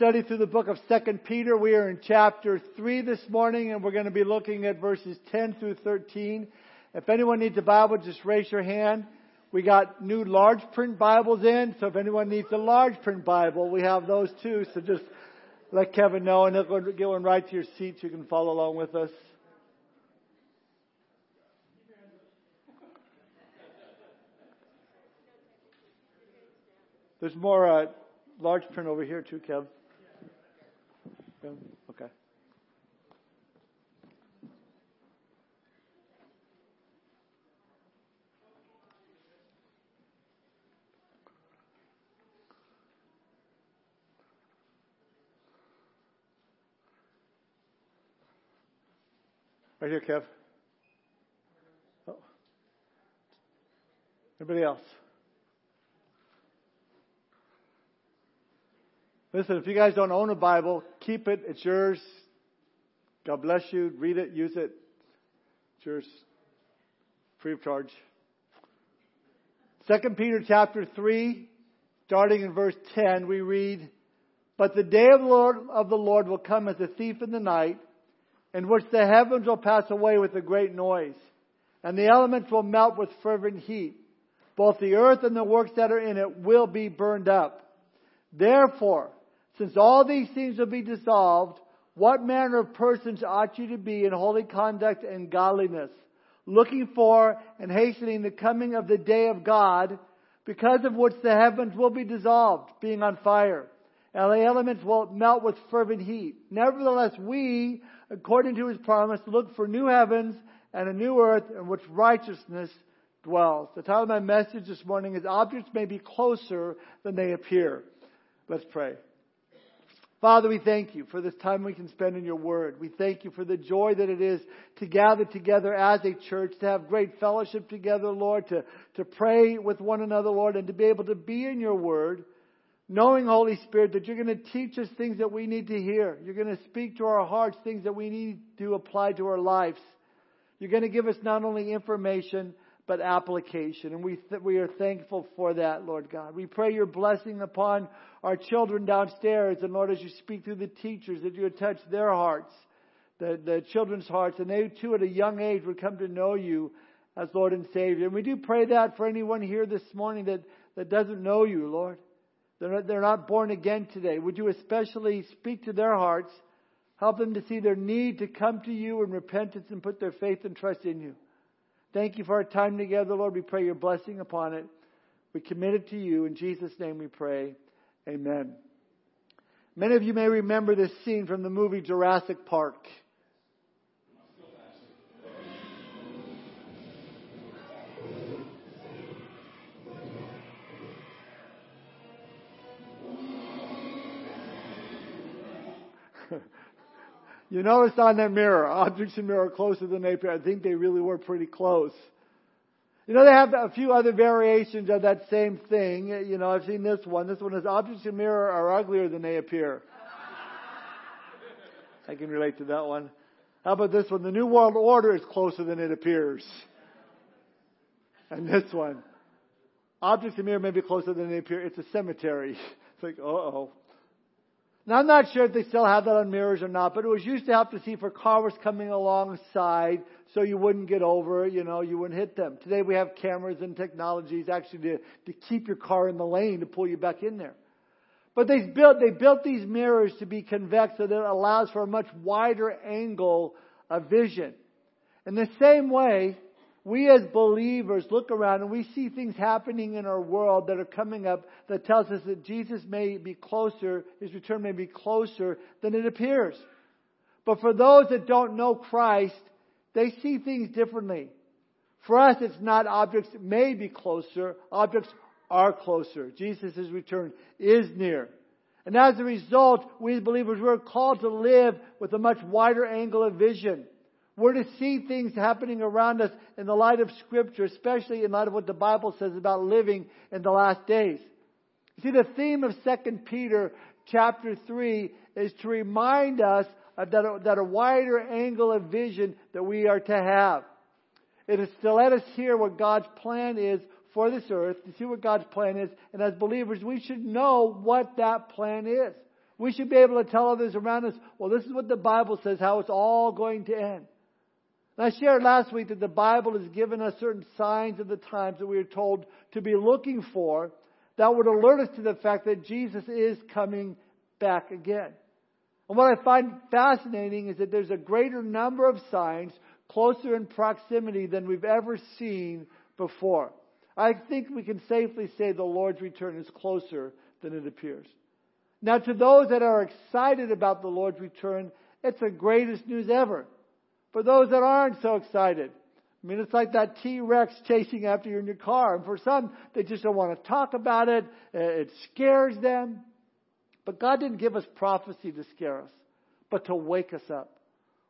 study through the book of 2 Peter. We are in chapter 3 this morning and we're going to be looking at verses 10 through 13. If anyone needs a Bible, just raise your hand. We got new large print Bibles in, so if anyone needs a large print Bible, we have those too. So just let Kevin know and he'll get one right to your seat so you can follow along with us. There's more uh, large print over here too, Kev. Okay. Right here, Kev. Oh. Anybody else? Listen, if you guys don't own a Bible, keep it. It's yours. God bless you. Read it, use it. It's yours. Free of charge. Second Peter chapter 3, starting in verse 10, we read, But the day of the, Lord, of the Lord will come as a thief in the night, in which the heavens will pass away with a great noise, and the elements will melt with fervent heat. Both the earth and the works that are in it will be burned up. Therefore, since all these things will be dissolved, what manner of persons ought you to be in holy conduct and godliness, looking for and hastening the coming of the day of God, because of which the heavens will be dissolved, being on fire, and the elements will melt with fervent heat. Nevertheless, we, according to his promise, look for new heavens and a new earth in which righteousness dwells. The title of my message this morning is Objects May Be Closer Than They Appear. Let's pray. Father, we thank you for this time we can spend in your word. We thank you for the joy that it is to gather together as a church, to have great fellowship together, Lord, to, to pray with one another, Lord, and to be able to be in your word, knowing, Holy Spirit, that you're going to teach us things that we need to hear. You're going to speak to our hearts things that we need to apply to our lives. You're going to give us not only information, but application. And we, th- we are thankful for that, Lord God. We pray your blessing upon our children downstairs. And Lord, as you speak through the teachers, that you would touch their hearts, the, the children's hearts, and they too at a young age would come to know you as Lord and Savior. And we do pray that for anyone here this morning that, that doesn't know you, Lord. They're not, they're not born again today. Would you especially speak to their hearts, help them to see their need to come to you in repentance and put their faith and trust in you. Thank you for our time together, Lord. We pray your blessing upon it. We commit it to you. In Jesus' name we pray. Amen. Many of you may remember this scene from the movie Jurassic Park. You notice on that mirror, objects in mirror closer than they appear. I think they really were pretty close. You know, they have a few other variations of that same thing. You know, I've seen this one. This one is objects in mirror are uglier than they appear. I can relate to that one. How about this one? The New World Order is closer than it appears. And this one. Objects in mirror may be closer than they appear. It's a cemetery. It's like, uh oh. Now, I'm not sure if they still have that on mirrors or not, but it was used to help to see for cars coming alongside so you wouldn't get over, you know, you wouldn't hit them. Today we have cameras and technologies actually to, to keep your car in the lane to pull you back in there. But they built, they built these mirrors to be convex so that it allows for a much wider angle of vision. In the same way, we as believers look around and we see things happening in our world that are coming up that tells us that Jesus may be closer, His return may be closer than it appears. But for those that don't know Christ, they see things differently. For us, it's not objects may be closer, objects are closer. Jesus' return is near. And as a result, we as believers, we're called to live with a much wider angle of vision. We're to see things happening around us in the light of Scripture, especially in light of what the Bible says about living in the last days. See, the theme of 2 Peter chapter 3 is to remind us that that a wider angle of vision that we are to have. It is to let us hear what God's plan is for this earth, to see what God's plan is, and as believers, we should know what that plan is. We should be able to tell others around us, well, this is what the Bible says, how it's all going to end. I shared last week that the Bible has given us certain signs of the times that we are told to be looking for that would alert us to the fact that Jesus is coming back again. And what I find fascinating is that there's a greater number of signs closer in proximity than we've ever seen before. I think we can safely say the Lord's return is closer than it appears. Now, to those that are excited about the Lord's return, it's the greatest news ever. For those that aren't so excited, I mean, it's like that T-Rex chasing after you in your car. And for some, they just don't want to talk about it. Uh, it scares them. But God didn't give us prophecy to scare us, but to wake us up.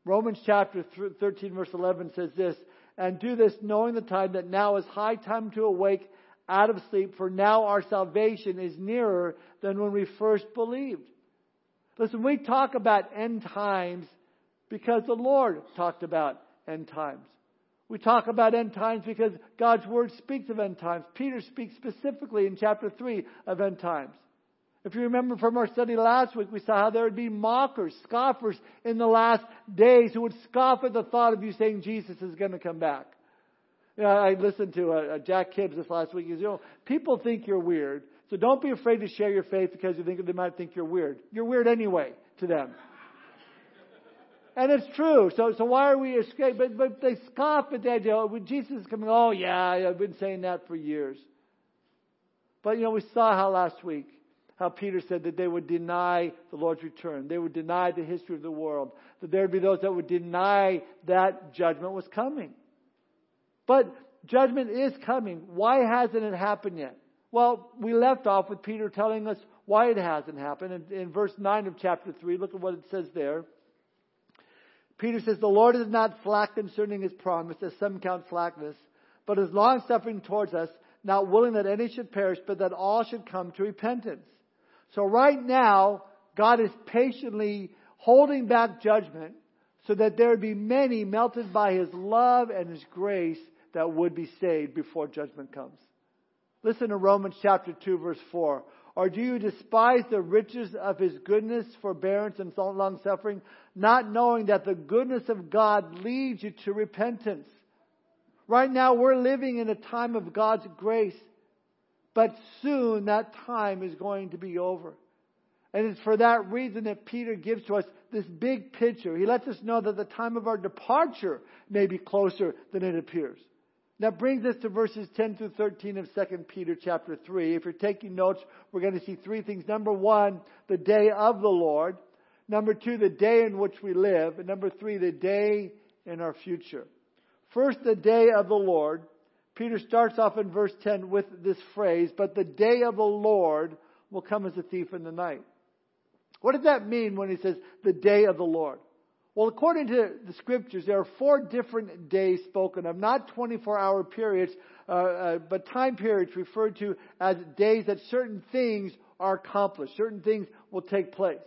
Romans chapter 13 verse 11 says this, and do this knowing the time that now is high time to awake out of sleep, for now our salvation is nearer than when we first believed. Listen, we talk about end times because the Lord talked about end times. We talk about end times because God's Word speaks of end times. Peter speaks specifically in chapter 3 of end times. If you remember from our study last week, we saw how there would be mockers, scoffers in the last days who would scoff at the thought of you saying Jesus is going to come back. You know, I listened to uh, Jack Hibbs this last week. He said, you know, people think you're weird, so don't be afraid to share your faith because you think they might think you're weird. You're weird anyway to them. And it's true. So, so why are we escaping? But, but they scoff at the idea, oh, when Jesus is coming, oh yeah, I've been saying that for years. But you know, we saw how last week how Peter said that they would deny the Lord's return. They would deny the history of the world. That there would be those that would deny that judgment was coming. But judgment is coming. Why hasn't it happened yet? Well, we left off with Peter telling us why it hasn't happened. In, in verse 9 of chapter 3, look at what it says there. Peter says, The Lord is not slack concerning his promise, as some count slackness, but is long suffering towards us, not willing that any should perish, but that all should come to repentance. So right now, God is patiently holding back judgment so that there would be many melted by His love and His grace that would be saved before judgment comes. Listen to Romans chapter 2 verse 4. Or do you despise the riches of His goodness, forbearance, and long suffering, not knowing that the goodness of God leads you to repentance? Right now we're living in a time of God's grace. But soon that time is going to be over. And it's for that reason that Peter gives to us this big picture. He lets us know that the time of our departure may be closer than it appears. That brings us to verses 10 through 13 of 2 Peter chapter 3. If you're taking notes, we're going to see three things. Number one, the day of the Lord. Number two, the day in which we live. And number three, the day in our future. First, the day of the Lord. Peter starts off in verse 10 with this phrase, but the day of the Lord will come as a thief in the night. What does that mean when he says the day of the Lord? Well, according to the scriptures, there are four different days spoken of, not 24 hour periods, uh, uh, but time periods referred to as days that certain things are accomplished, certain things will take place.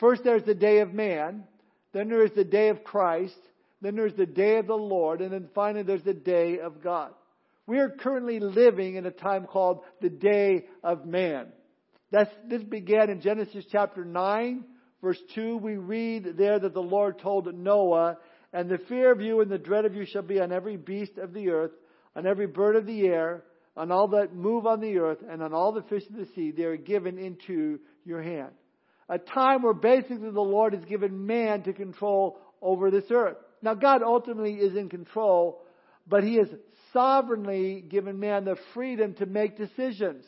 First, there's the day of man, then there is the day of Christ, then there's the day of the Lord, and then finally there's the day of God. We are currently living in a time called the day of man. That's, this began in Genesis chapter 9, verse 2. We read there that the Lord told Noah, And the fear of you and the dread of you shall be on every beast of the earth, on every bird of the air, on all that move on the earth, and on all the fish of the sea. They are given into your hand. A time where basically the Lord has given man to control over this earth. Now, God ultimately is in control, but He has sovereignly given man the freedom to make decisions.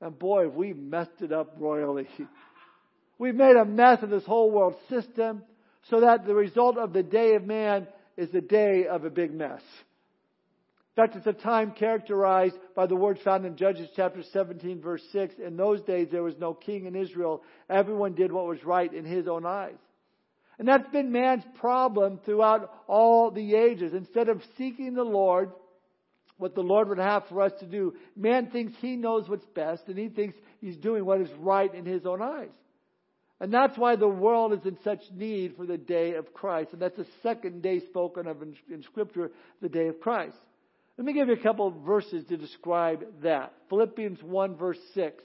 And boy, we messed it up royally. We've made a mess of this whole world system so that the result of the day of man is the day of a big mess. In fact, it's a time characterized by the words found in Judges chapter 17 verse 6. In those days there was no king in Israel. Everyone did what was right in his own eyes. And that's been man's problem throughout all the ages. Instead of seeking the Lord, what the Lord would have for us to do, man thinks he knows what's best and he thinks he's doing what is right in his own eyes. And that's why the world is in such need for the day of Christ. And that's the second day spoken of in, in Scripture, the day of Christ. Let me give you a couple of verses to describe that. Philippians 1 verse 6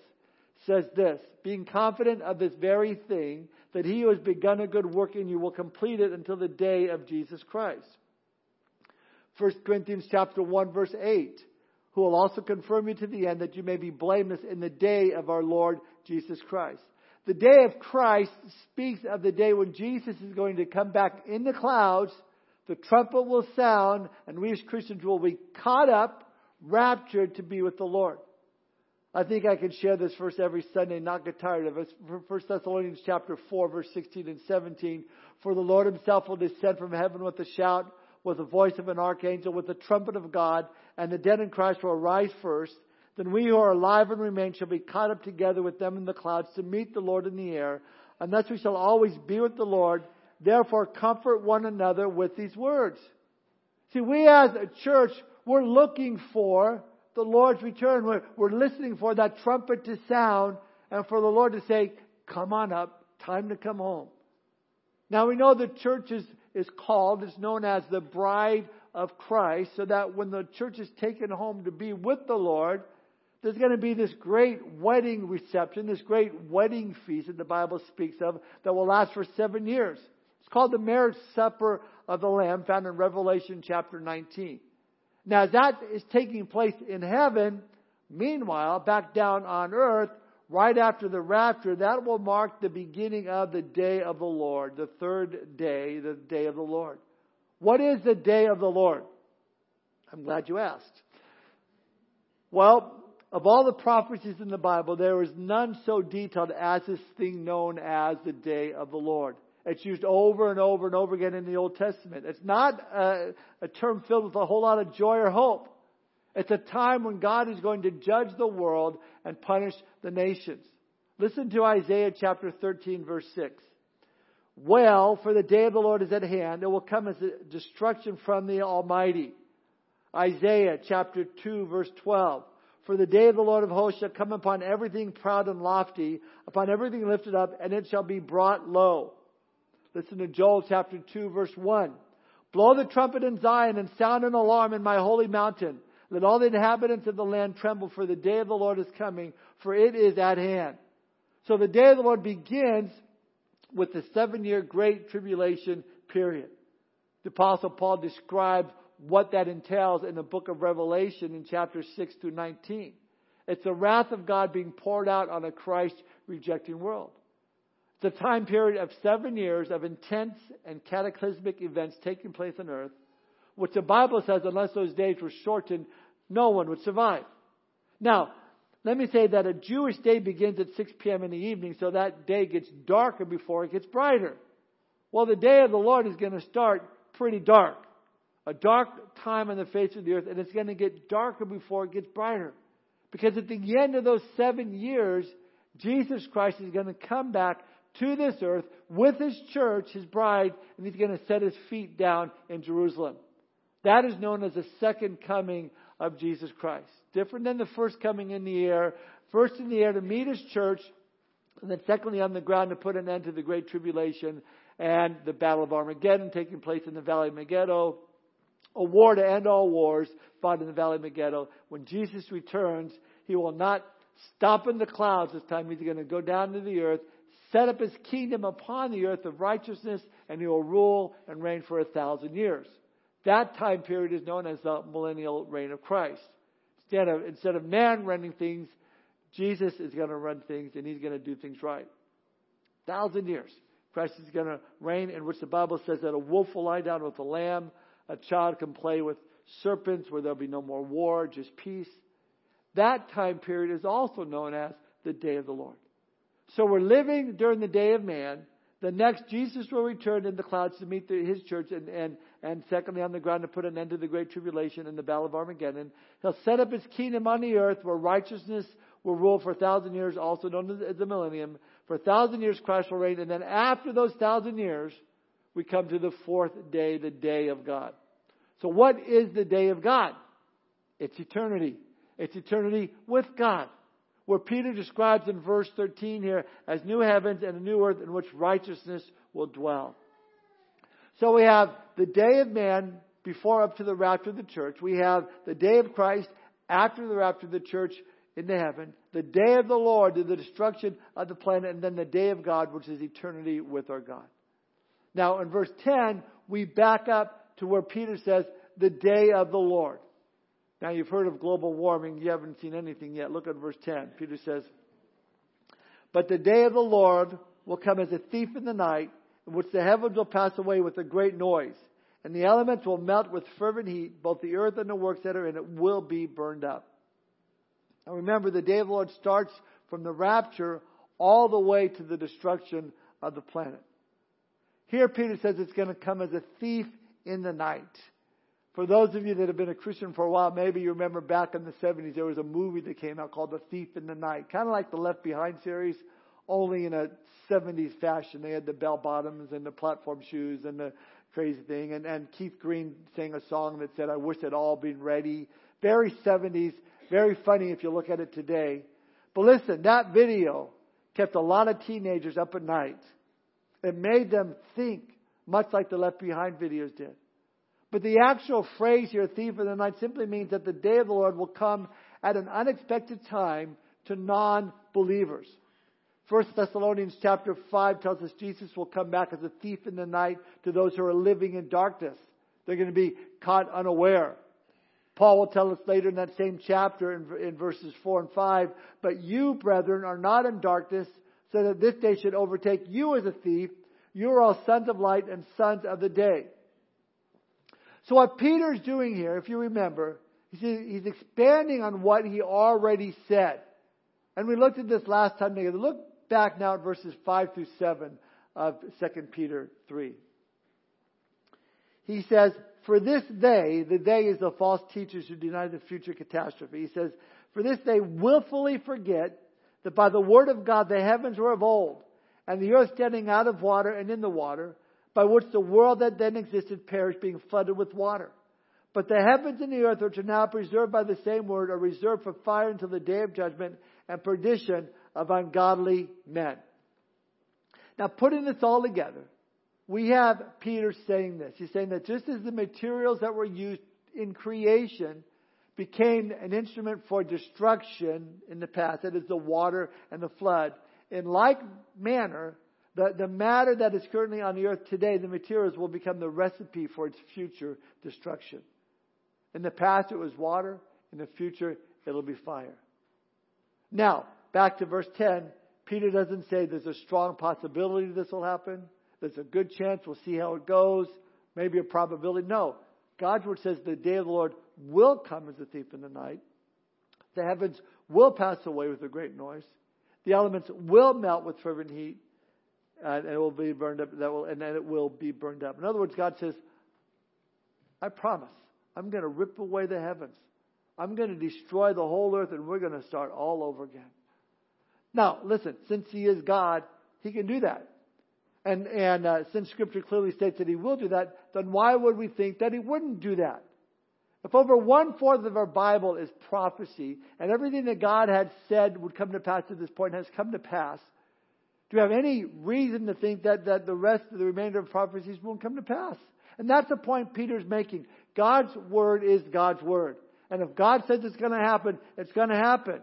says this, being confident of this very thing, that he who has begun a good work in you will complete it until the day of Jesus Christ. 1 Corinthians chapter 1 verse 8, who will also confirm you to the end that you may be blameless in the day of our Lord Jesus Christ. The day of Christ speaks of the day when Jesus is going to come back in the clouds, the trumpet will sound, and we as Christians will be caught up, raptured to be with the Lord. I think I can share this verse every Sunday not get tired of it. 1 Thessalonians chapter 4 verse 16 and 17. For the Lord himself will descend from heaven with a shout, with the voice of an archangel, with the trumpet of God, and the dead in Christ will arise first. Then we who are alive and remain shall be caught up together with them in the clouds to meet the Lord in the air. And thus we shall always be with the Lord. Therefore comfort one another with these words. See, we as a church, we're looking for the Lord's return. We're, we're listening for that trumpet to sound and for the Lord to say, come on up, time to come home. Now we know the church is, is called, is known as the bride of Christ, so that when the church is taken home to be with the Lord, there's going to be this great wedding reception, this great wedding feast that the Bible speaks of that will last for seven years. It's called the marriage supper of the Lamb, found in Revelation chapter 19. Now that is taking place in heaven. Meanwhile, back down on earth, right after the rapture, that will mark the beginning of the day of the Lord, the third day, the day of the Lord. What is the day of the Lord? I'm glad you asked. Well, of all the prophecies in the Bible, there is none so detailed as this thing known as the day of the Lord. It's used over and over and over again in the Old Testament. It's not a, a, term filled with a whole lot of joy or hope. It's a time when God is going to judge the world and punish the nations. Listen to Isaiah chapter 13 verse 6. Well, for the day of the Lord is at hand. It will come as a destruction from the Almighty. Isaiah chapter 2 verse 12. For the day of the Lord of hosts shall come upon everything proud and lofty, upon everything lifted up, and it shall be brought low. Listen to Joel chapter 2 verse 1. Blow the trumpet in Zion and sound an alarm in my holy mountain. Let all the inhabitants of the land tremble for the day of the Lord is coming, for it is at hand. So the day of the Lord begins with the seven year great tribulation period. The apostle Paul describes what that entails in the book of Revelation in chapter 6 through 19. It's the wrath of God being poured out on a Christ rejecting world. It's a time period of seven years of intense and cataclysmic events taking place on earth, which the Bible says, unless those days were shortened, no one would survive. Now, let me say that a Jewish day begins at 6 p.m. in the evening, so that day gets darker before it gets brighter. Well, the day of the Lord is going to start pretty dark. A dark time on the face of the earth, and it's going to get darker before it gets brighter. Because at the end of those seven years, Jesus Christ is going to come back to this earth with his church, his bride, and he's going to set his feet down in Jerusalem. That is known as the second coming of Jesus Christ. Different than the first coming in the air. First in the air to meet his church, and then secondly on the ground to put an end to the great tribulation and the battle of Armageddon taking place in the valley of Megiddo. A war to end all wars fought in the valley of Megiddo. When Jesus returns, he will not stop in the clouds this time. He's going to go down to the earth set up his kingdom upon the earth of righteousness, and he will rule and reign for a thousand years. That time period is known as the millennial reign of Christ. Instead of, instead of man running things, Jesus is going to run things and he's going to do things right. Thousand years. Christ is going to reign in which the Bible says that a wolf will lie down with a lamb, a child can play with serpents where there'll be no more war, just peace. That time period is also known as the day of the Lord. So we're living during the day of man. The next, Jesus will return in the clouds to meet the, his church and, and, and secondly on the ground to put an end to the great tribulation and the battle of Armageddon. He'll set up his kingdom on the earth where righteousness will rule for a thousand years, also known as the millennium. For a thousand years Christ will reign. And then after those thousand years, we come to the fourth day, the day of God. So what is the day of God? It's eternity. It's eternity with God where Peter describes in verse 13 here as new heavens and a new earth in which righteousness will dwell. So we have the day of man before up to the rapture of the church. We have the day of Christ after the rapture of the church into heaven, the day of the Lord to the destruction of the planet, and then the day of God, which is eternity with our God. Now, in verse 10, we back up to where Peter says, the day of the Lord. Now, you've heard of global warming. You haven't seen anything yet. Look at verse 10. Peter says, But the day of the Lord will come as a thief in the night, in which the heavens will pass away with a great noise, and the elements will melt with fervent heat, both the earth and the works that are in it will be burned up. Now remember, the day of the Lord starts from the rapture all the way to the destruction of the planet. Here, Peter says it's going to come as a thief in the night. For those of you that have been a Christian for a while, maybe you remember back in the 70s, there was a movie that came out called The Thief in the Night. Kind of like the Left Behind series, only in a 70s fashion. They had the bell bottoms and the platform shoes and the crazy thing. And, and Keith Green sang a song that said, I wish it all been ready. Very 70s. Very funny if you look at it today. But listen, that video kept a lot of teenagers up at night. It made them think much like the Left Behind videos did. But the actual phrase here, thief of the night, simply means that the day of the Lord will come at an unexpected time to non-believers. First Thessalonians chapter 5 tells us Jesus will come back as a thief in the night to those who are living in darkness. They're going to be caught unaware. Paul will tell us later in that same chapter in, in verses 4 and 5, but you, brethren, are not in darkness, so that this day should overtake you as a thief. You are all sons of light and sons of the day. So what Peter's doing here, if you remember, he's expanding on what he already said. And we looked at this last time together. Look back now at verses 5 through 7 of 2 Peter 3. He says, For this they, the they is the false teachers who deny the future catastrophe. He says, For this they willfully forget that by the word of God the heavens were of old, and the earth standing out of water and in the water, by which the world that then existed perished, being flooded with water. But the heavens and the earth, which are now preserved by the same word, are reserved for fire until the day of judgment and perdition of ungodly men. Now, putting this all together, we have Peter saying this. He's saying that just as the materials that were used in creation became an instrument for destruction in the past, that is the water and the flood, in like manner, the, the matter that is currently on the earth today, the materials will become the recipe for its future destruction. In the past it was water, in the future it'll be fire. Now, back to verse 10, Peter doesn't say there's a strong possibility this will happen. There's a good chance we'll see how it goes. Maybe a probability. No. God's word says the day of the Lord will come as a thief in the night. The heavens will pass away with a great noise. The elements will melt with fervent heat and it will be burned up. That will, and then it will be burned up. In other words, God says, "I promise, I'm going to rip away the heavens. I'm going to destroy the whole earth, and we're going to start all over again." Now, listen. Since He is God, He can do that. And and uh, since Scripture clearly states that He will do that, then why would we think that He wouldn't do that? If over one fourth of our Bible is prophecy, and everything that God had said would come to pass to this point has come to pass, do we have any reason to think that, that the rest of the remainder of prophecies won't come to pass? And that's the point Peter's making. God's word is God's word. And if God says it's going to happen, it's going to happen.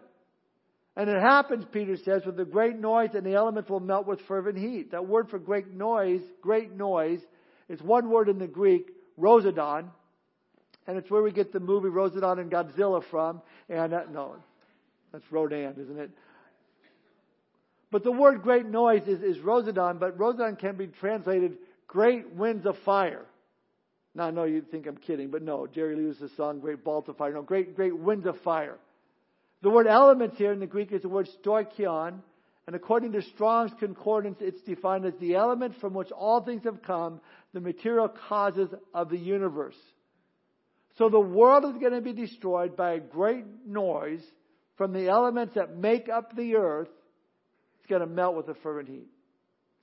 And it happens, Peter says, with a great noise and the elements will melt with fervent heat. That word for great noise, great noise, is one word in the Greek, rosodon. And it's where we get the movie Rosedon and Godzilla from. And uh, no, that's Rodan, isn't it? But the word great noise is, is Rosodon, but Rosodon can be translated great winds of fire. Now, I know you think I'm kidding, but no, Jerry Lewis' song, Great Balls of Fire. No, great, great winds of fire. The word elements here in the Greek is the word stoicheion, and according to Strong's Concordance, it's defined as the element from which all things have come, the material causes of the universe. So the world is going to be destroyed by a great noise from the elements that make up the earth It's going to melt with a fervent heat.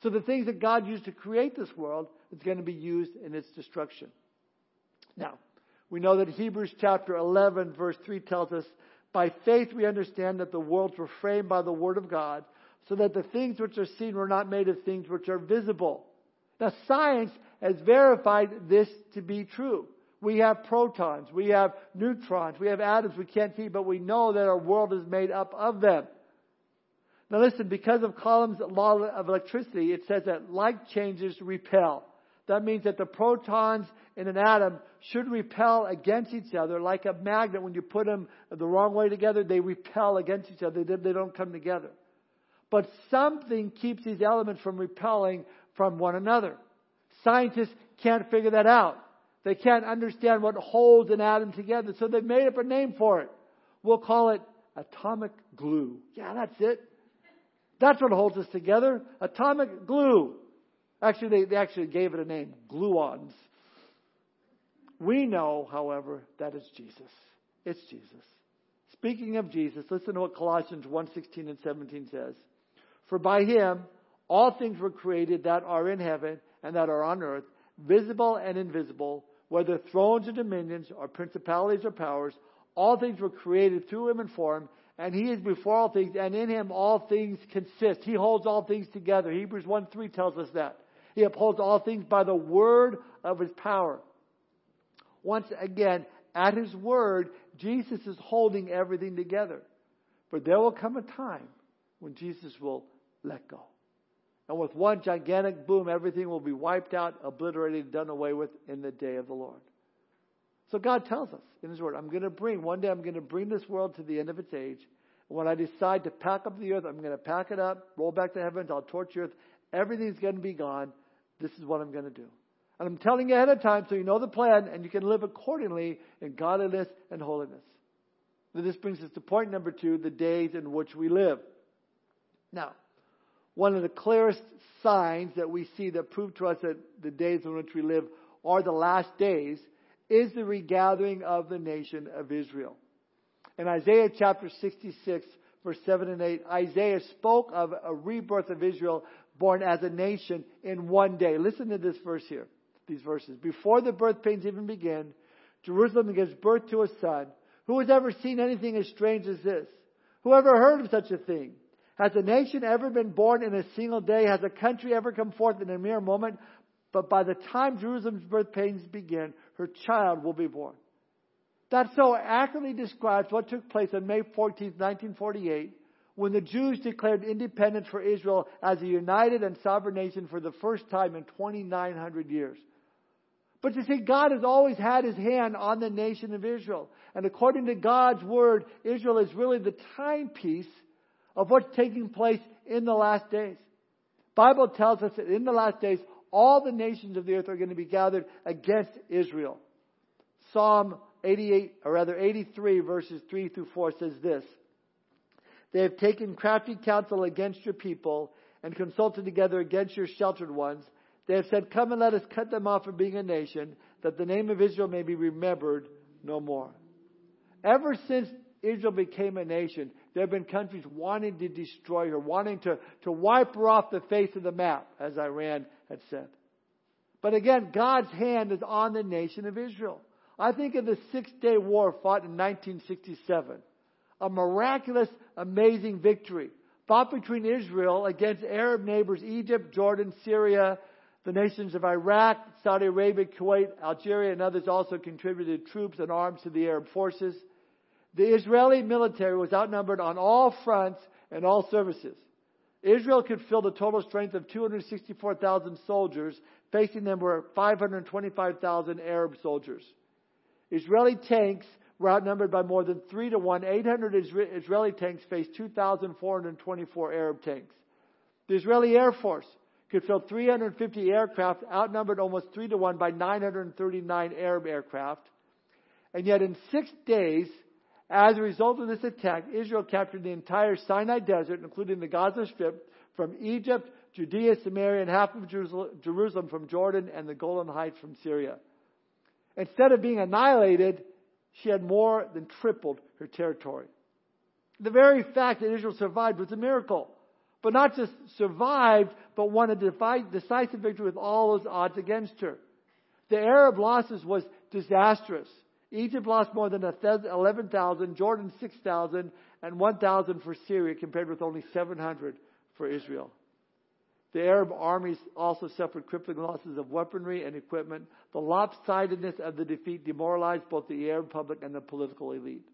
So the things that God used to create this world is going to be used in its destruction. Now, we know that Hebrews chapter 11 verse 3 tells us, by faith we understand that the worlds were framed by the word of God, so that the things which are seen were not made of things which are visible. Now science has verified this to be true. We have protons. We have neutrons. We have atoms we can't see, but we know that our world is made up of them. Now listen, because of Coulomb's law of electricity, it says that like changes repel. That means that the protons in an atom should repel against each other like a magnet. When you put them the wrong way together, they repel against each other. They don't come together. But something keeps these elements from repelling from one another. Scientists can't figure that out. They can't understand what holds an atom together, so they've made up a name for it. We'll call it atomic glue. Yeah, that's it. That's what holds us together. Atomic glue. Actually, they, they actually gave it a name, gluons. We know, however, that it's Jesus. It's Jesus. Speaking of Jesus, listen to what Colossians 1:16 and 17 says. For by him all things were created that are in heaven and that are on earth, visible and invisible, whether thrones or dominions or principalities or powers, all things were created through him and for him, and he is before all things, and in him all things consist. He holds all things together. Hebrews 1 3 tells us that. He upholds all things by the word of his power. Once again, at his word, Jesus is holding everything together. But there will come a time when Jesus will let go. And with one gigantic boom, everything will be wiped out, obliterated, done away with in the day of the Lord. So God tells us in His Word, I'm going to bring, one day I'm going to bring this world to the end of its age. And when I decide to pack up the earth, I'm going to pack it up, roll back to heavens, I'll torch the earth. Everything's going to be gone. This is what I'm going to do. And I'm telling you ahead of time so you know the plan and you can live accordingly in godliness and holiness. Now, this brings us to point number two the days in which we live. Now, one of the clearest signs that we see that prove to us that the days in which we live are the last days is the regathering of the nation of Israel. In Isaiah chapter 66, verse 7 and 8, Isaiah spoke of a rebirth of Israel born as a nation in one day. Listen to this verse here, these verses. Before the birth pains even begin, Jerusalem gives birth to a son. Who has ever seen anything as strange as this? Who ever heard of such a thing? Has a nation ever been born in a single day? Has a country ever come forth in a mere moment? But by the time Jerusalem's birth pains begin, her child will be born. That so accurately describes what took place on May 14, 1948, when the Jews declared independence for Israel as a united and sovereign nation for the first time in 2,900 years. But you see, God has always had his hand on the nation of Israel. And according to God's word, Israel is really the timepiece of what's taking place in the last days. Bible tells us that in the last days, all the nations of the earth are going to be gathered against Israel. Psalm 88, or rather 83 verses 3 through 4 says this. They have taken crafty counsel against your people and consulted together against your sheltered ones. They have said, come and let us cut them off from being a nation, that the name of Israel may be remembered no more. Ever since Israel became a nation, there have been countries wanting to destroy her, wanting to, to wipe her off the face of the map, as Iran had said. But again, God's hand is on the nation of Israel. I think of the Six Day War fought in 1967. A miraculous, amazing victory fought between Israel against Arab neighbors Egypt, Jordan, Syria, the nations of Iraq, Saudi Arabia, Kuwait, Algeria, and others also contributed troops and arms to the Arab forces. The Israeli military was outnumbered on all fronts and all services. Israel could field a total strength of 264,000 soldiers. Facing them were 525,000 Arab soldiers. Israeli tanks were outnumbered by more than 3 to 1. 800 Israeli tanks faced 2,424 Arab tanks. The Israeli Air Force could field 350 aircraft, outnumbered almost 3 to 1 by 939 Arab aircraft. And yet in six days, as a result of this attack, Israel captured the entire Sinai Desert, including the Gaza Strip, from Egypt, Judea, Samaria, and half of Jerusalem from Jordan, and the Golan Heights from Syria. Instead of being annihilated, she had more than tripled her territory. The very fact that Israel survived was a miracle. But not just survived, but won a decisive victory with all those odds against her. The Arab losses was disastrous. Egypt lost more than 11,000, Jordan 6,000, and 1,000 for Syria, compared with only 700 for Israel. The Arab armies also suffered crippling losses of weaponry and equipment. The lopsidedness of the defeat demoralized both the Arab public and the political elite.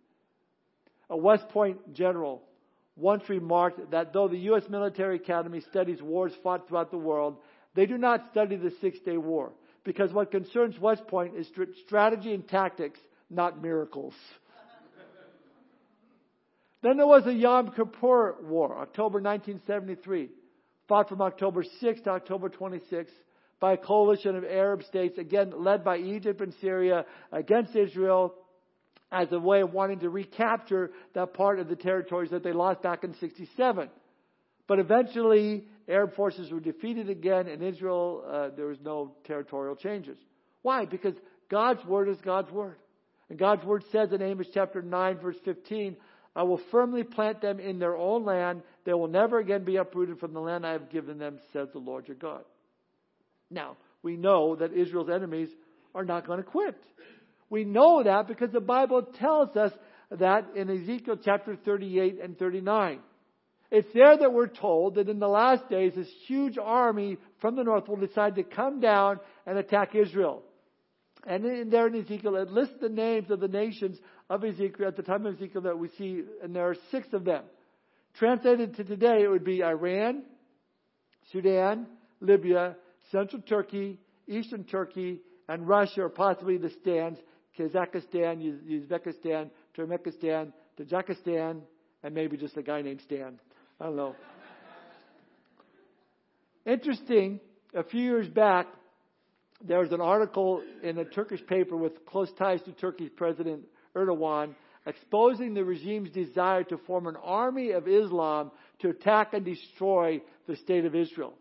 A West Point general once remarked that though the U.S. military academy studies wars fought throughout the world, they do not study the Six Day War because what concerns West Point is strategy and tactics, not miracles. then there was the Yom Kippur War, October 1973 fought from October 6 to October 26 by a coalition of Arab states, again led by Egypt and Syria, against Israel as a way of wanting to recapture that part of the territories that they lost back in 67. But eventually, Arab forces were defeated again, and Israel, uh, there was no territorial changes. Why? Because God's word is God's word. And God's word says in Amos chapter 9, verse 15, I will firmly plant them in their own land. They will never again be uprooted from the land I have given them, says the Lord your God. Now, we know that Israel's enemies are not going to quit. We know that because the Bible tells us that in Ezekiel chapter 38 and 39. It's there that we're told that in the last days, this huge army from the north will decide to come down and attack Israel. And in there in Ezekiel, it lists the names of the nations of Ezekiel at the time of Ezekiel that we see, and there are six of them. Translated to today, it would be Iran, Sudan, Libya, Central Turkey, Eastern Turkey, and Russia, or possibly the stands, Kazakhstan, Uzbekistan, Turkmenistan, Tajikistan, and maybe just a guy named Stan. I don't know. Interesting, a few years back, there was an article in a Turkish paper with close ties to Turkey's President Erdogan exposing the regime's desire to form an army of Islam to attack and destroy the state of Israel.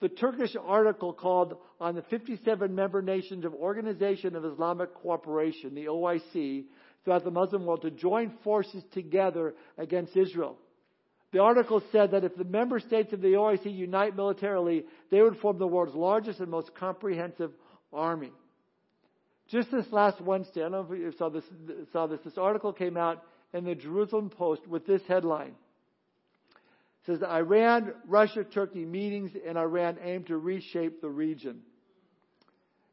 The Turkish article called on the 57 member nations of Organization of Islamic Cooperation, the OIC, throughout the Muslim world to join forces together against Israel. The article said that if the member states of the OIC unite militarily, they would form the world's largest and most comprehensive army. Just this last Wednesday, I don't know if you saw this, saw this, this article came out in the Jerusalem Post with this headline. It says Iran, Russia, Turkey meetings in Iran aim to reshape the region.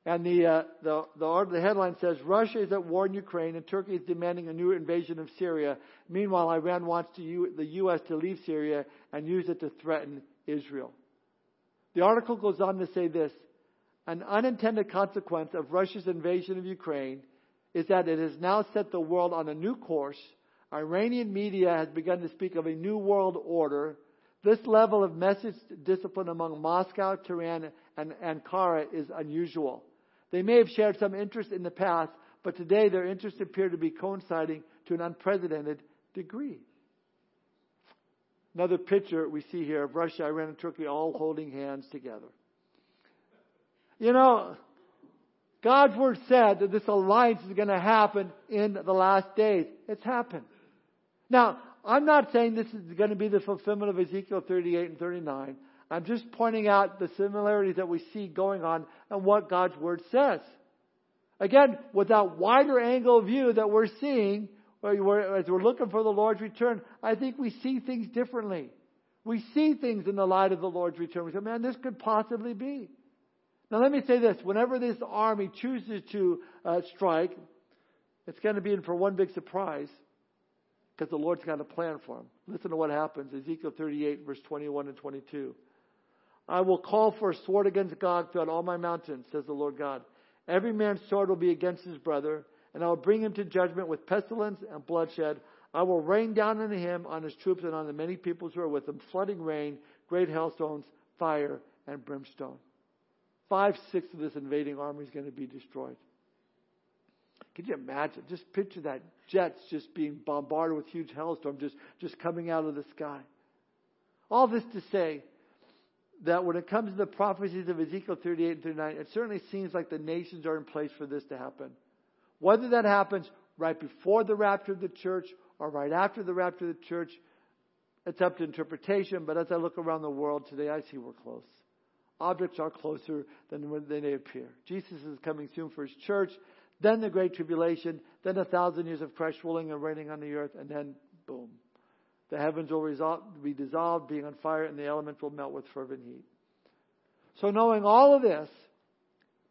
And the, uh, the, the, the, headline says Russia is at war in Ukraine and Turkey is demanding a new invasion of Syria. Meanwhile, Iran wants to, the U.S. to leave Syria and use it to threaten Israel. The article goes on to say this An unintended consequence of Russia's invasion of Ukraine is that it has now set the world on a new course. Iranian media has begun to speak of a new world order. This level of message discipline among Moscow, Tehran, and Ankara is unusual. They may have shared some interest in the past, but today their interests appear to be coinciding to an unprecedented degree. Another picture we see here of Russia, Iran, and Turkey all holding hands together. You know, God's word said that this alliance is going to happen in the last days. It's happened. Now, I'm not saying this is going to be the fulfillment of Ezekiel 38 and 39. I'm just pointing out the similarities that we see going on and what God's Word says. Again, with that wider angle of view that we're seeing, as we're looking for the Lord's return, I think we see things differently. We see things in the light of the Lord's return. We say, man, this could possibly be. Now, let me say this. Whenever this army chooses to uh, strike, it's going to be in for one big surprise because the Lord's got a plan for them. Listen to what happens. Ezekiel 38, verse 21 and 22. I will call for a sword against Gog throughout all my mountains, says the Lord God. Every man's sword will be against his brother, and I will bring him to judgment with pestilence and bloodshed. I will rain down on him, on his troops, and on the many peoples who are with him, flooding rain, great hailstones, fire, and brimstone. Five sixths of this invading army is going to be destroyed. Can you imagine? Just picture that jets just being bombarded with huge hailstorms just, just coming out of the sky. All this to say, that when it comes to the prophecies of Ezekiel 38 and 39, it certainly seems like the nations are in place for this to happen. Whether that happens right before the rapture of the church or right after the rapture of the church, it's up to interpretation, but as I look around the world today, I see we're close. Objects are closer than when they appear. Jesus is coming soon for his church, then the Great Tribulation, then a thousand years of Christ ruling and reigning on the earth, and then boom. The heavens will be dissolved, being on fire, and the elements will melt with fervent heat. So knowing all of this,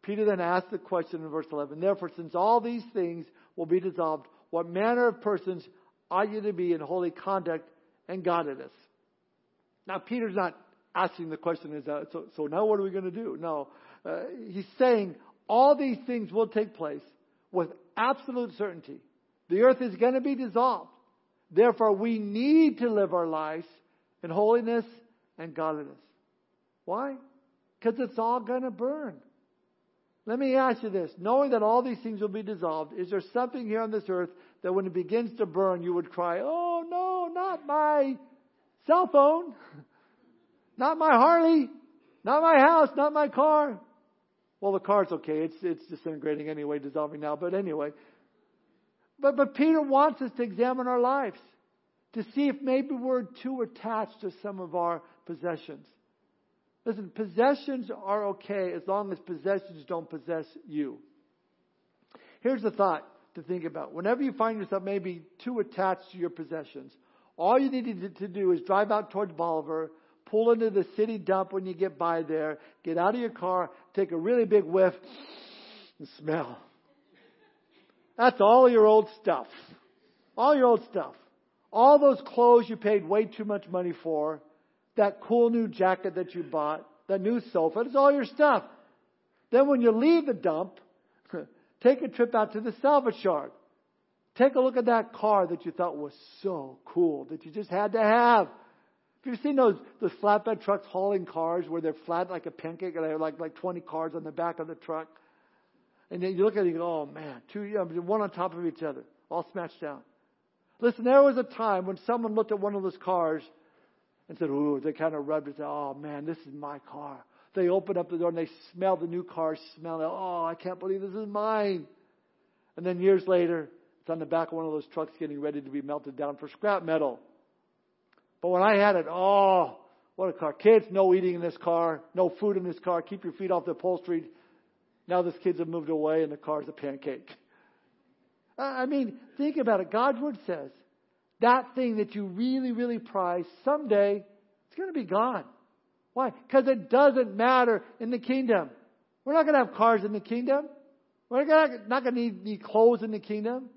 Peter then asked the question in verse 11, Therefore, since all these things will be dissolved, what manner of persons ought you to be in holy conduct and godliness? Now, Peter's not asking the question, is uh, so, so now what are we going to do? No. Uh, he's saying all these things will take place with absolute certainty. The earth is going to be dissolved. Therefore, we need to live our lives in holiness and godliness. Why? Because it's all going to burn. Let me ask you this. Knowing that all these things will be dissolved, is there something here on this earth that when it begins to burn, you would cry, Oh no, not my cell phone, not my Harley, not my house, not my car. Well, the car's okay. It's, it's disintegrating anyway, dissolving now. But anyway. But, but Peter wants us to examine our lives to see if maybe we're too attached to some of our possessions. Listen, possessions are okay as long as possessions don't possess you. Here's the thought to think about. Whenever you find yourself maybe too attached to your possessions, all you need to do is drive out towards Bolivar, pull into the city dump when you get by there, get out of your car, take a really big whiff, and smell. That's all your old stuff. All your old stuff. All those clothes you paid way too much money for, that cool new jacket that you bought, that new sofa, it's all your stuff. Then when you leave the dump, take a trip out to the salvage yard. Take a look at that car that you thought was so cool that you just had to have. Have you seen those those flatbed trucks hauling cars where they're flat like a pancake and they have like like 20 cars on the back of the truck? And then you look at it and you go, oh man, two one on top of each other, all smashed down. Listen, there was a time when someone looked at one of those cars and said, ooh, they kind of rubbed it, said, oh man, this is my car. They opened up the door and they smelled the new car smell. Oh, I can't believe this is mine. And then years later, it's on the back of one of those trucks getting ready to be melted down for scrap metal. But when I had it, oh, what a car. Kids, no eating in this car, no food in this car, keep your feet off the upholstery. Now those kids have moved away and the car's a pancake. I mean, think about it. God's Word says that thing that you really, really prize, someday it's going to be gone. Why? Because it doesn't matter in the kingdom. We're not going to have cars in the kingdom. We're not going to need, need clothes in the kingdom.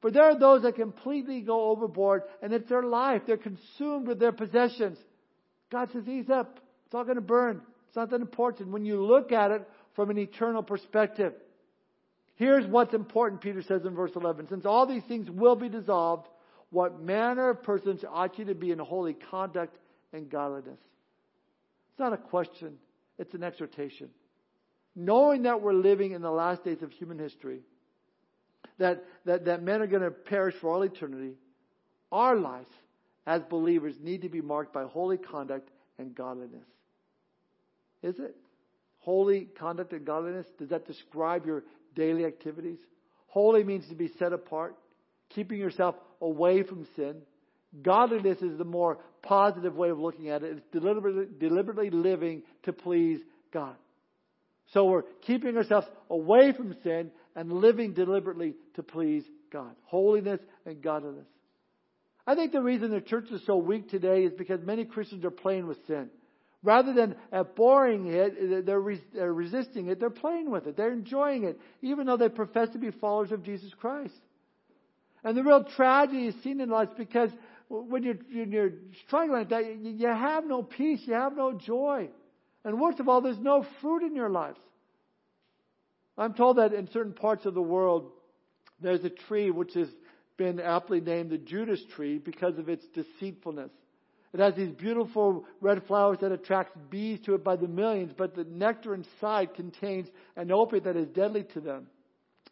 But there are those that completely go overboard and it's their life. They're consumed with their possessions. God says, ease up. It's all going to burn. It's not that important when you look at it from an eternal perspective. Here's what's important, Peter says in verse 11. Since all these things will be dissolved, what manner of persons ought you to be in holy conduct and godliness? It's not a question, it's an exhortation. Knowing that we're living in the last days of human history, that, that, that men are going to perish for all eternity, our lives as believers need to be marked by holy conduct and godliness. Is it? Holy conduct and godliness? Does that describe your daily activities? Holy means to be set apart, keeping yourself away from sin. Godliness is the more positive way of looking at it. It's deliberately, deliberately living to please God. So we're keeping ourselves away from sin and living deliberately to please God. Holiness and godliness. I think the reason the church is so weak today is because many Christians are playing with sin. Rather than uh, abhorring it, uh, they're, they're uh, resisting it, they're playing with it. They're enjoying it, even though they profess to be followers of Jesus Christ. And the real tragedy is seen in life because when you're, when you're struggling like that, you have no peace, you have no joy. And worst of all, there's no fruit in your lives. I'm told that in certain parts of the world, there's a tree which has been aptly named the Judas tree because of its deceitfulness. It has these beautiful red flowers that attract bees to it by the millions, but the nectar inside contains an opiate that is deadly to them,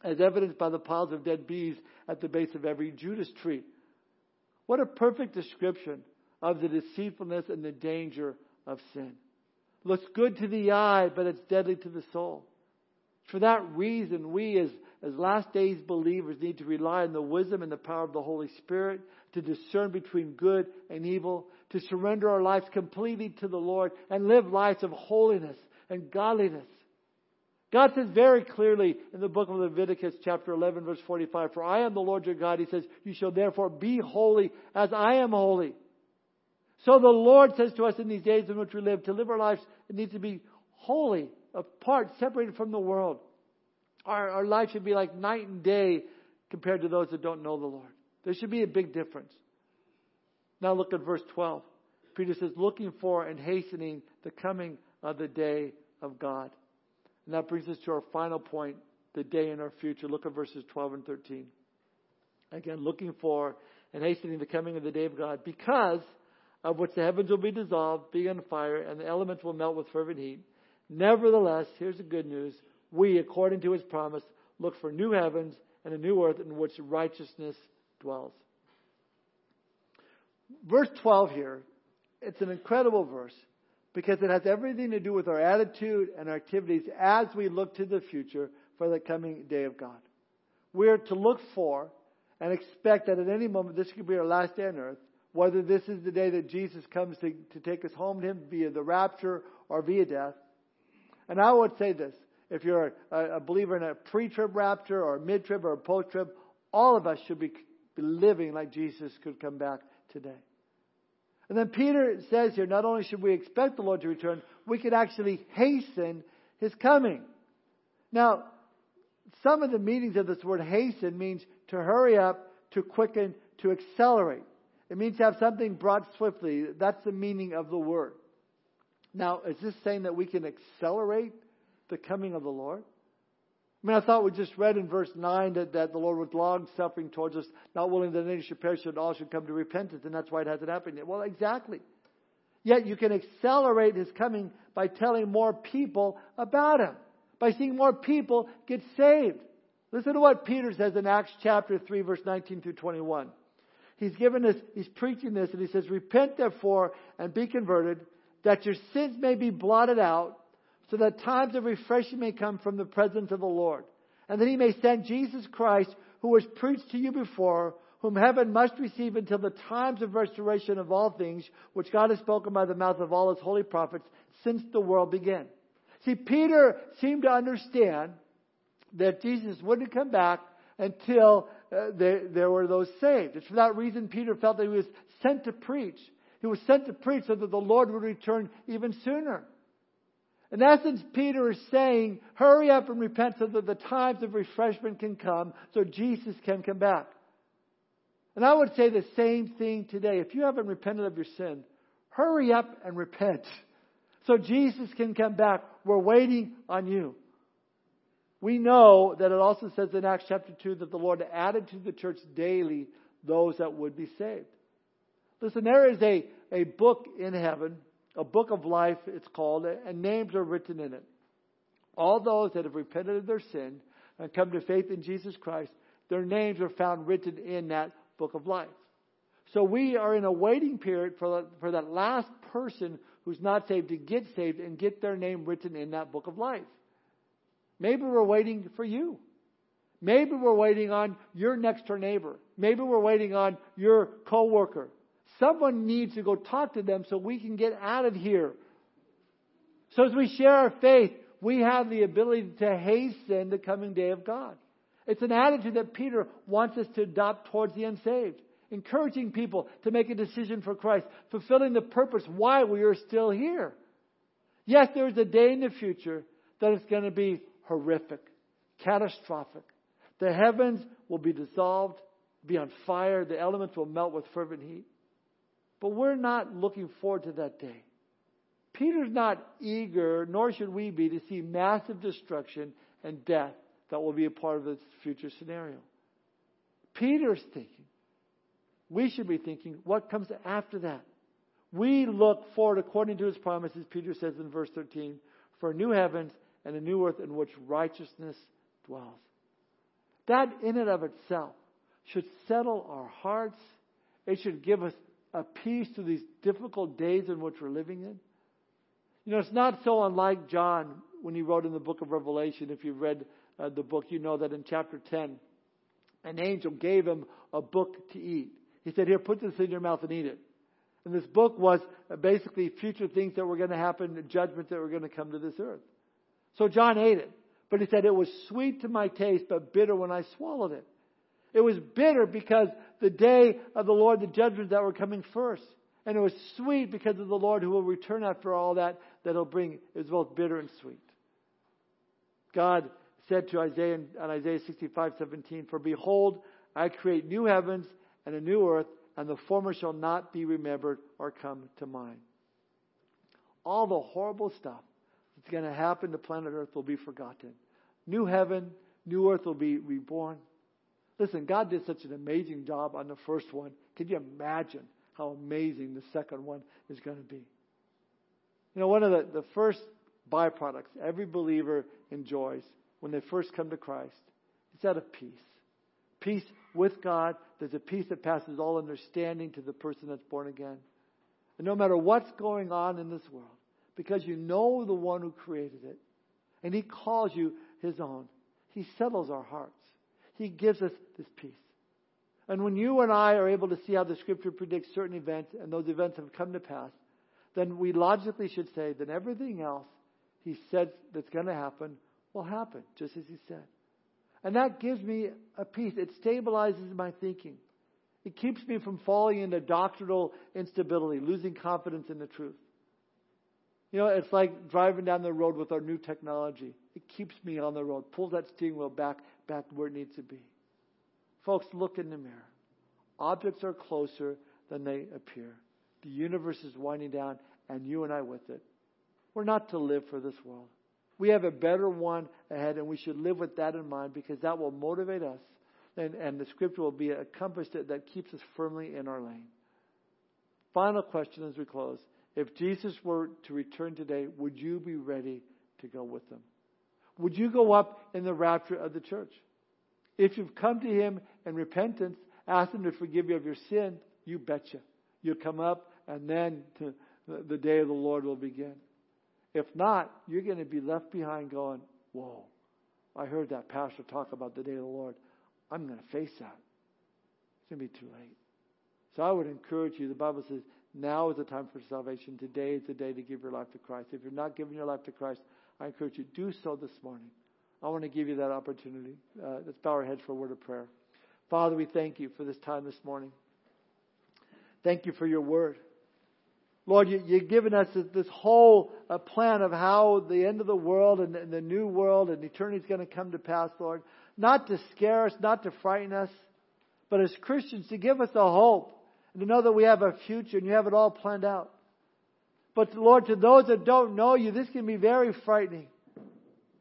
as evidenced by the piles of dead bees at the base of every Judas tree. What a perfect description of the deceitfulness and the danger of sin. Looks good to the eye, but it's deadly to the soul. For that reason, we as, as last days believers need to rely on the wisdom and the power of the Holy Spirit to discern between good and evil, to surrender our lives completely to the Lord and live lives of holiness and godliness. God says very clearly in the book of Leviticus chapter 11 verse 45, For I am the Lord your God. He says, You shall therefore be holy as I am holy. So the Lord says to us in these days in which we live, to live our lives, it needs to be holy, apart, separated from the world. Our, our life should be like night and day compared to those that don't know the Lord. There should be a big difference. Now look at verse 12. Peter says, looking for and hastening the coming of the day of God. And that brings us to our final point, the day in our future. Look at verses 12 and 13. Again, looking for and hastening the coming of the day of God, because of which the heavens will be dissolved, being on fire, and the elements will melt with fervent heat. Nevertheless, here's the good news. We, according to his promise, look for new heavens and a new earth in which righteousness dwells. Verse 12 here, it's an incredible verse because it has everything to do with our attitude and our activities as we look to the future for the coming day of God. We're to look for and expect that at any moment this could be our last day on earth, whether this is the day that Jesus comes to, to take us home to Him via the rapture or via death. And I would say this if you're a, a believer in a pre trib rapture or a mid trib or a post trib, all of us should be living like Jesus could come back today. And then Peter says here, not only should we expect the Lord to return, we could actually hasten His coming. Now, some of the meanings of this word hasten means to hurry up, to quicken, to accelerate. It means to have something brought swiftly. That's the meaning of the word. Now, is this saying that we can accelerate the coming of the Lord? I mean, I thought we just read in verse 9 that, that the Lord was long suffering towards us, not willing that any should perish, but all should come to repentance, and that's why it hasn't happened yet. Well, exactly. Yet you can accelerate His coming by telling more people about Him, by seeing more people get saved. Listen to what Peter says in Acts chapter 3, verse 19 through 21. He's given this, he's preaching this, and he says, Repent therefore and be converted, that your sins may be blotted out so that times of refreshing may come from the presence of the Lord. And that he may send Jesus Christ, who was preached to you before, whom heaven must receive until the times of restoration of all things, which God has spoken by the mouth of all his holy prophets since the world began. See, Peter seemed to understand that Jesus wouldn't come back until uh, there, there were those saved. It's for that reason Peter felt that he was sent to preach. He was sent to preach so that the Lord would return even sooner. In essence, Peter is saying, hurry up and repent so that the times of refreshment can come, so Jesus can come back. And I would say the same thing today. If you haven't repented of your sin, hurry up and repent so Jesus can come back. We're waiting on you. We know that it also says in Acts chapter 2 that the Lord added to the church daily those that would be saved. Listen, there is a, a book in heaven a book of life, it's called, and names are written in it. All those that have repented of their sin and come to faith in Jesus Christ, their names are found written in that book of life. So we are in a waiting period for, for that last person who's not saved to get saved and get their name written in that book of life. Maybe we're waiting for you. Maybe we're waiting on your next door neighbor. Maybe we're waiting on your coworker. Someone needs to go talk to them so we can get out of here. So as we share our faith, we have the ability to hasten the coming day of God. It's an attitude that Peter wants us to adopt towards the unsaved, encouraging people to make a decision for Christ, fulfilling the purpose why we are still here. Yes, there is a day in the future that is going to be horrific, catastrophic. The heavens will be dissolved, be on fire, the elements will melt with fervent heat. But we're not looking forward to that day. Peter's not eager, nor should we be, to see massive destruction and death that will be a part of this future scenario. Peter's thinking, we should be thinking, what comes after that? We look forward, according to his promises, Peter says in verse 13, for new heavens and a new earth in which righteousness dwells. That in and of itself should settle our hearts. It should give us a peace to these difficult days in which we're living in? You know, it's not so unlike John when he wrote in the book of Revelation. If you've read uh, the book, you know that in chapter 10, an angel gave him a book to eat. He said, Here, put this in your mouth and eat it. And this book was uh, basically future things that were going to happen, judgments that were going to come to this earth. So John ate it. But he said, It was sweet to my taste, but bitter when I swallowed it. It was bitter because the day of the Lord, the judgments that were coming first. And it was sweet because of the Lord who will return after all that, that he'll bring. It was both bitter and sweet. God said to Isaiah in Isaiah 65, 17, For behold, I create new heavens and a new earth, and the former shall not be remembered or come to mind. All the horrible stuff that's going to happen to planet Earth will be forgotten. New heaven, new earth will be reborn. Listen, God did such an amazing job on the first one. Can you imagine how amazing the second one is going to be? You know, one of the, the first byproducts every believer enjoys when they first come to Christ is that of peace. Peace with God. There's a peace that passes all understanding to the person that's born again. And no matter what's going on in this world, because you know the one who created it, and He calls you His own, He settles our hearts. He gives us this peace. And when you and I are able to see how the Scripture predicts certain events, and those events have come to pass, then we logically should say that everything else He said that's going to happen will happen, just as He said. And that gives me a peace. It stabilizes my thinking. It keeps me from falling into doctrinal instability, losing confidence in the truth. You know, it's like driving down the road with our new technology. It keeps me on the road, pulls that steering wheel back, back where it needs to be. Folks, look in the mirror. Objects are closer than they appear. The universe is winding down, and you and I with it. We're not to live for this world. We have a better one ahead, and we should live with that in mind because that will motivate us, and, and the scripture will be a compass that, that keeps us firmly in our lane. Final question as we close. If Jesus were to return today, would you be ready to go with him? Would you go up in the rapture of the church? If you've come to him in repentance, ask him to forgive you of your sin, you betcha. You'll come up and then to, the day of the Lord will begin. If not, you're going to be left behind going, whoa, I heard that pastor talk about the day of the Lord. I'm going to face that. It's going to be too late. So I would encourage you. The Bible says, now is the time for salvation. Today is the day to give your life to Christ. If you're not giving your life to Christ, I encourage you, to do so this morning. I want to give you that opportunity. Uh, let's bow our heads for a word of prayer. Father, we thank you for this time this morning. Thank you for your word. Lord, you, have given us this whole uh, plan of how the end of the world and, and the new world and eternity is going to come to pass, Lord. Not to scare us, not to frighten us, but as Christians to give us a hope and to know that we have a future and you have it all planned out. But Lord, to those that don't know you, this can be very frightening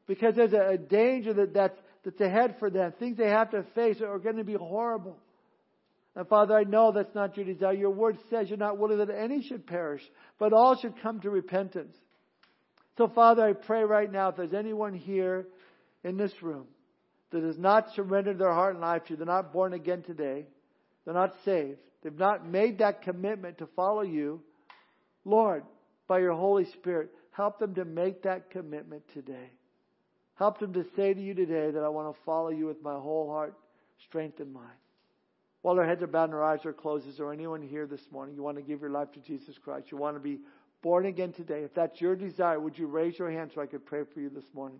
because there's a, a danger that that's, that's ahead for them. Things they have to face are going to be horrible. And Father, I know that's not your desire. Your word says you're not willing that any should perish, but all should come to repentance. So, Father, I pray right now if there's anyone here in this room that has not surrendered their heart and life to you, they're not born again today, they're not saved, they've not made that commitment to follow you, Lord, by your Holy Spirit, help them to make that commitment today. Help them to say to you today that I want to follow you with my whole heart, strength, and mind. While their heads are bowed and their eyes are closed, is there anyone here this morning you want to give your life to Jesus Christ? You want to be born again today? If that's your desire, would you raise your hand so I could pray for you this morning?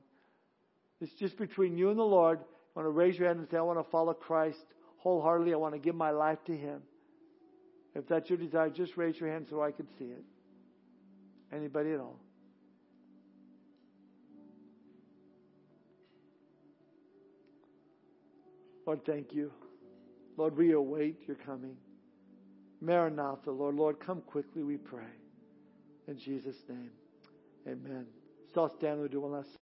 It's just between you and the Lord. You want to raise your hand and say, I want to follow Christ wholeheartedly. I want to give my life to Him. If that's your desire, just raise your hand so I can see it. Anybody at all? Lord, thank you. Lord, we await your coming. Maranatha, Lord. Lord, come quickly, we pray. In Jesus' name, amen. So I'll stand. Do one last